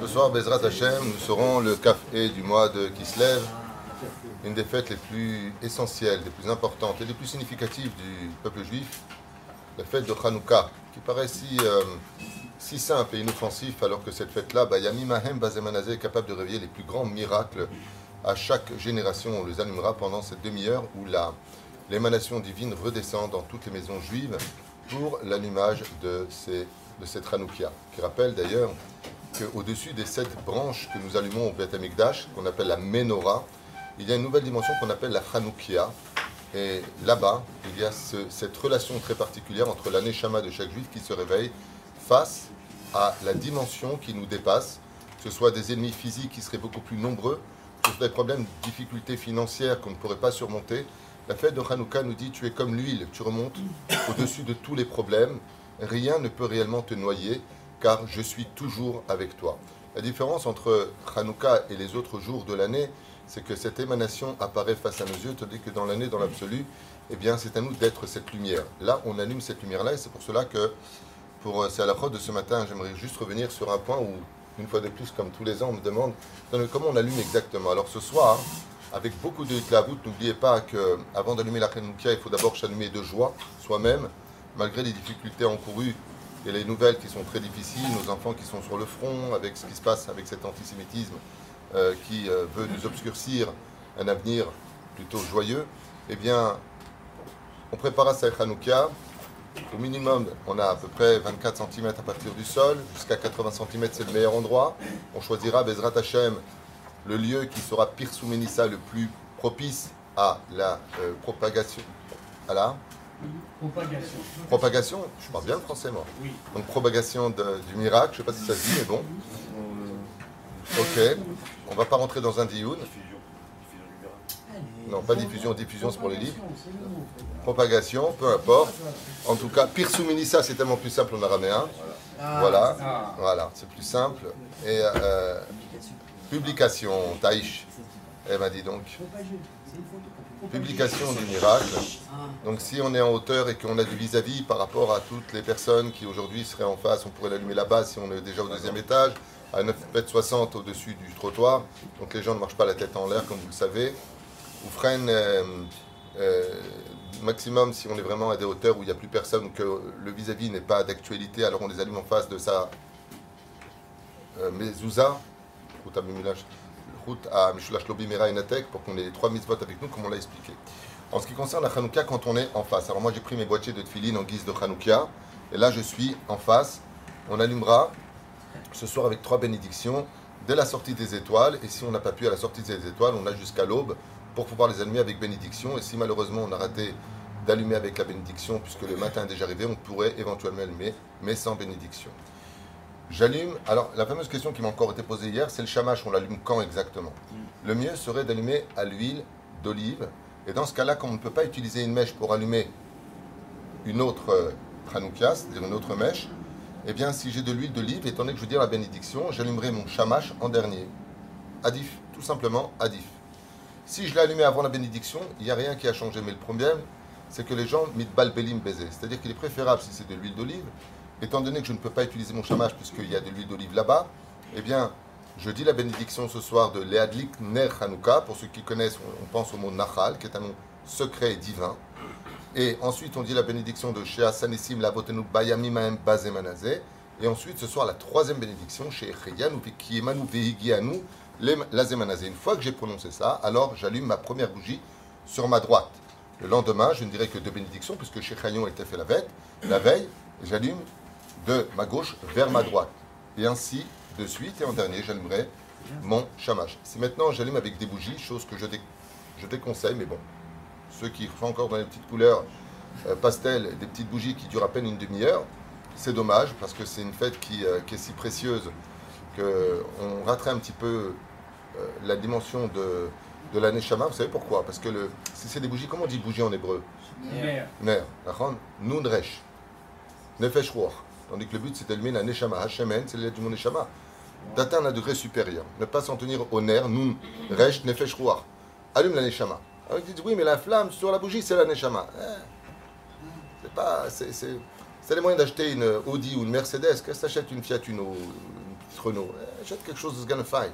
Ce soir, Bezrat Hashem, nous serons le café du mois de Kislev, une des fêtes les plus essentielles, les plus importantes et les plus significatives du peuple juif, la fête de Hanouka, qui paraît si, euh, si simple et inoffensif, alors que cette fête-là, bah, Yami Mahem Bazemanazé est capable de réveiller les plus grands miracles à chaque génération. On les allumera pendant cette demi-heure où l'émanation divine redescend dans toutes les maisons juives pour l'allumage de, cette Hanoukia, qui rappelle d'ailleurs qu'au-dessus des sept branches que nous allumons au Beth qu'on appelle la Menorah, il y a une nouvelle dimension qu'on appelle la Hanoukia, et là-bas, il y a cette relation très particulière entre la Neshama de chaque juif qui se réveille face à la dimension qui nous dépasse, que ce soit des ennemis physiques qui seraient beaucoup plus nombreux, que ce soit des problèmes, difficultés financières qu'on ne pourrait pas surmonter. La fête de Hanouka nous dit tu es comme l'huile, tu remontes au-dessus de tous les problèmes, rien ne peut réellement te noyer, car je suis toujours avec toi. La différence entre Hanouka et les autres jours de l'année, c'est que cette émanation apparaît face à nos yeux, tandis que dans l'année, dans l'absolu, eh bien, c'est à nous d'être cette lumière. Là, on allume cette lumière-là, et c'est pour cela que, pour euh, c'est à la prod de ce matin, j'aimerais juste revenir sur un point où, une fois de plus, comme tous les ans, on me demande comment on allume exactement? Alors ce soir, avec beaucoup de voûte, n'oubliez pas qu'avant d'allumer la Hanouka, il faut d'abord s'allumer de joie, soi-même, malgré les difficultés encourues et les nouvelles qui sont très difficiles, nos enfants qui sont sur le front, avec ce qui se passe avec cet antisémitisme euh, qui euh, veut nous obscurcir un avenir plutôt joyeux, eh bien, on prépare sa Hanouka. Au minimum, on a à peu près 24 cm à partir du sol, jusqu'à 80 cm, c'est le meilleur endroit. On choisira Bezrat Hashem, le lieu qui sera Pirsou Menissa le plus propice à la euh, propagation. À la Propagation. Propagation, je parle bien le français moi. Oui. Donc propagation du miracle, je ne sais pas si ça se dit, mais bon. Ok, on va pas rentrer dans un dioun. Non, pas diffusion, diffusion c'est pour les livres. Propagation, peu importe. En tout cas, Pirsouminissa, c'est tellement plus simple en araméen. Voilà, voilà, c'est plus simple. Et euh, publication, Taïch. Elle m'a dit donc. Publication du miracle. Donc si on est en hauteur et qu'on a du vis-à-vis par rapport à toutes les personnes qui aujourd'hui seraient en face, on pourrait l'allumer là-bas si on est déjà au deuxième étage à 9 mètres 60 au-dessus du trottoir. Donc les gens ne marchent pas la tête en l'air, comme vous le savez. Ou freinent euh, euh, maximum si on est vraiment à des hauteurs où il n'y a plus personne que le vis-à-vis n'est pas d'actualité, alors on les allume en face de sa euh, route à Mishulash Lobi Mera pour qu'on ait les trois mitzvot avec nous, comme on l'a expliqué. En ce qui concerne la Hanouka, quand on est en face, alors moi j'ai pris mes boîtiers de tefillin en guise de Hanouka, et là je suis en face, on allumera ce soir avec trois bénédictions dès la sortie des étoiles. Et si on n'a pas pu à la sortie des étoiles, on a jusqu'à l'aube pour pouvoir les allumer avec bénédiction. Et si malheureusement on a raté d'allumer avec la bénédiction, puisque le matin est déjà arrivé, on pourrait éventuellement allumer, mais sans bénédiction. J'allume. Alors, la fameuse question qui m'a encore été posée hier, c'est le chamash. On l'allume quand exactement Le mieux serait d'allumer à l'huile d'olive. Et dans ce cas-là, comme on ne peut pas utiliser une mèche pour allumer une autre Hanoukia, c'est-à-dire une autre mèche, eh bien, si j'ai de l'huile d'olive, étant donné que je veux dire la bénédiction, j'allumerai mon shamash en dernier. Adif, tout simplement adif. Si je l'ai allumé avant la bénédiction, il n'y a rien qui a changé. Mais le problème, c'est que les gens mitbal belim baiser. C'est-à-dire qu'il est préférable, si c'est de l'huile d'olive, étant donné que je ne peux pas utiliser mon shamash puisqu'il y a de l'huile d'olive là-bas, eh bien, je dis la bénédiction ce soir de Leadlik Ner Hanouka. Pour ceux qui connaissent, on pense au mot Nahal, qui est un nom secret et divin. Et ensuite, on dit la bénédiction de Shea Sanissim Lavotenu Bayamimaem Bazemanazé. Et ensuite, ce soir, la troisième bénédiction, chez Cheyanu Vikiemanu Vehigianu Lazemanazé. Une fois que j'ai prononcé ça, alors j'allume ma première bougie sur ma droite. Le lendemain, je ne dirai que deux bénédictions, puisque chez Chayon était fait la veille. La veille, j'allume de ma gauche vers ma droite. Et ainsi, de suite, et en dernier, j'allumerai mon chamash. Si maintenant j'allume avec des bougies, chose que je, je déconseille, mais bon, ceux qui font encore dans les petites couleurs euh, pastel, des petites bougies qui durent à peine une demi-heure, c'est dommage parce que c'est une fête qui, euh, est si précieuse qu'on raterait un petit peu euh, la dimension de, de l'année Shama. Vous savez pourquoi? Parce que le, si c'est des bougies, comment on dit bougie en hébreu? Ner. Ner. Nunresh. Nefesh Tandis que le but c'est d'allumer la Neshama. Hashemen, c'est l'aide du Neshama. D'atteindre un degré supérieur. Ne pas s'en tenir au Ner, Nun, Resh, Nefesh Allume la Neshama. Alors ils disent oui, mais la flamme sur la bougie, c'est la neshama. Eh. pas. C'est, c'est, c'est les moyens d'acheter une Audi ou une Mercedes. Qu'est-ce que t'achètes une Fiat Uno, une petite Renault Eh, Achète quelque chose de Sganfai.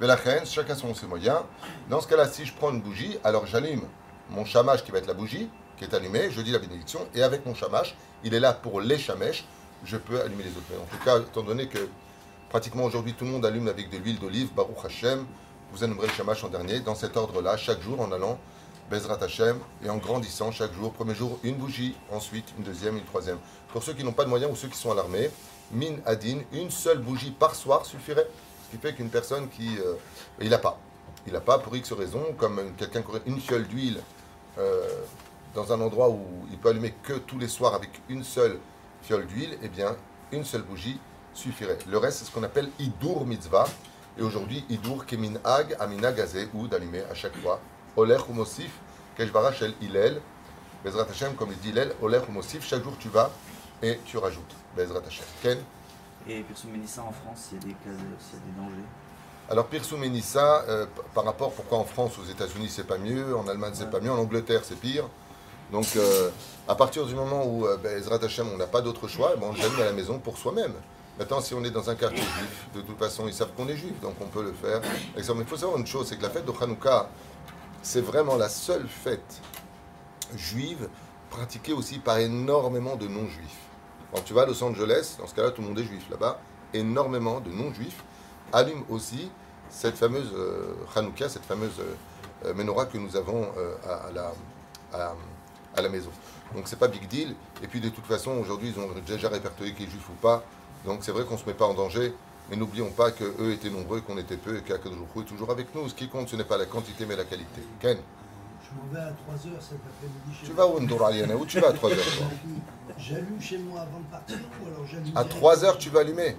Mais la reine, chacun son ses moyens. Dans ce cas-là, si je prends une bougie, alors j'allume mon chamache qui va être la bougie, qui est allumée, je dis la bénédiction, et avec mon chamache, il est là pour les chamèches, je peux allumer les autres. En tout cas, étant donné que pratiquement aujourd'hui tout le monde allume avec de l'huile d'olive, Baruch Hashem, vous allumerez le chamash en dernier, dans cet ordre-là, chaque jour en allant Bezrat Hashem et en grandissant chaque jour. Premier jour, une bougie, ensuite une deuxième, une troisième. Pour ceux qui n'ont pas de moyens ou ceux qui sont à l'armée, min adin, une seule bougie par soir suffirait. Ce qui fait qu'une personne qui. euh, il n'a pas. Il n'a pas pour X raison, comme quelqu'un qui aurait une fiole d'huile euh, dans un endroit où il peut allumer que tous les soirs avec une seule fiole d'huile, eh bien, une seule bougie suffirait. Le reste, c'est ce qu'on appelle Idur Mitzvah. Et aujourd'hui, Idur Kemin Ag Amina Gazé, ou d'allumer à chaque fois. Oler ou Mosif, Keshvara Shel Hillel. Bezrat Hashem, comme il dit Hillel, Oler ou Mosif, chaque jour tu vas et tu rajoutes. Bezrat Hashem. Ken Et Pirsum Mélissa en France, il y a des cas, s'il y a des dangers? Alors, Pirsum et Nissa, euh, par rapport, pourquoi en France, aux États-Unis, c'est pas mieux, en Allemagne, c'est pas mieux, en Angleterre, c'est pire. Donc, euh, à partir du moment où, euh, ben, on n'a pas d'autre choix, ben, on le à la maison pour soi-même. Maintenant, si on est dans un quartier juif, de toute façon, ils savent qu'on est juif, donc on peut le faire. Mais il faut savoir une chose, c'est que la fête de Hanouka, c'est vraiment la seule fête juive pratiquée aussi par énormément de non-juifs. Quand tu vas à Los Angeles, dans ce cas-là, tout le monde est juif là-bas, énormément de non-juifs allument aussi cette fameuse euh, Hanouka, cette fameuse euh, menorah que nous avons euh, à, la, à la maison. Donc c'est pas big deal. Et puis de toute façon, aujourd'hui, ils ont déjà répertorié qui est juif ou pas. Donc c'est vrai qu'on ne se met pas en danger. Mais n'oublions pas qu'eux étaient nombreux, qu'on était peu et qu'Akadosh est toujours avec nous. Ce qui compte, ce n'est pas la quantité, mais la qualité. Ken, Je m'en vais à 3h cet après-midi. chez tu vas où, Ndouraliana Où tu vas à 3 heures toi J'allume chez moi avant de partir ou alors j'allume. À direct 3 heures, tu vas allumer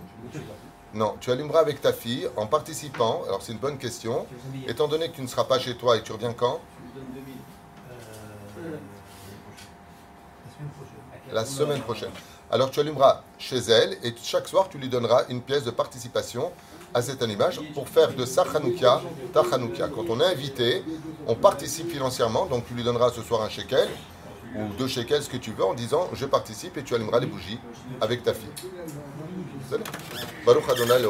Non, tu allumeras avec ta fille en participant. Alors c'est une bonne question. Étant donné que tu ne seras pas chez toi et tu reviens quand Euh, La semaine prochaine. Alors tu allumeras chez elle et chaque soir tu lui donneras une pièce de participation à cet allumage pour faire de sa Hanouka ta Hanouka. Quand on est invité, on participe financièrement, donc tu lui donneras ce soir un shekel ou deux shekels, ce que tu veux, en disant je participe et tu allumeras les bougies avec ta fille. Salut. Baruch Adonai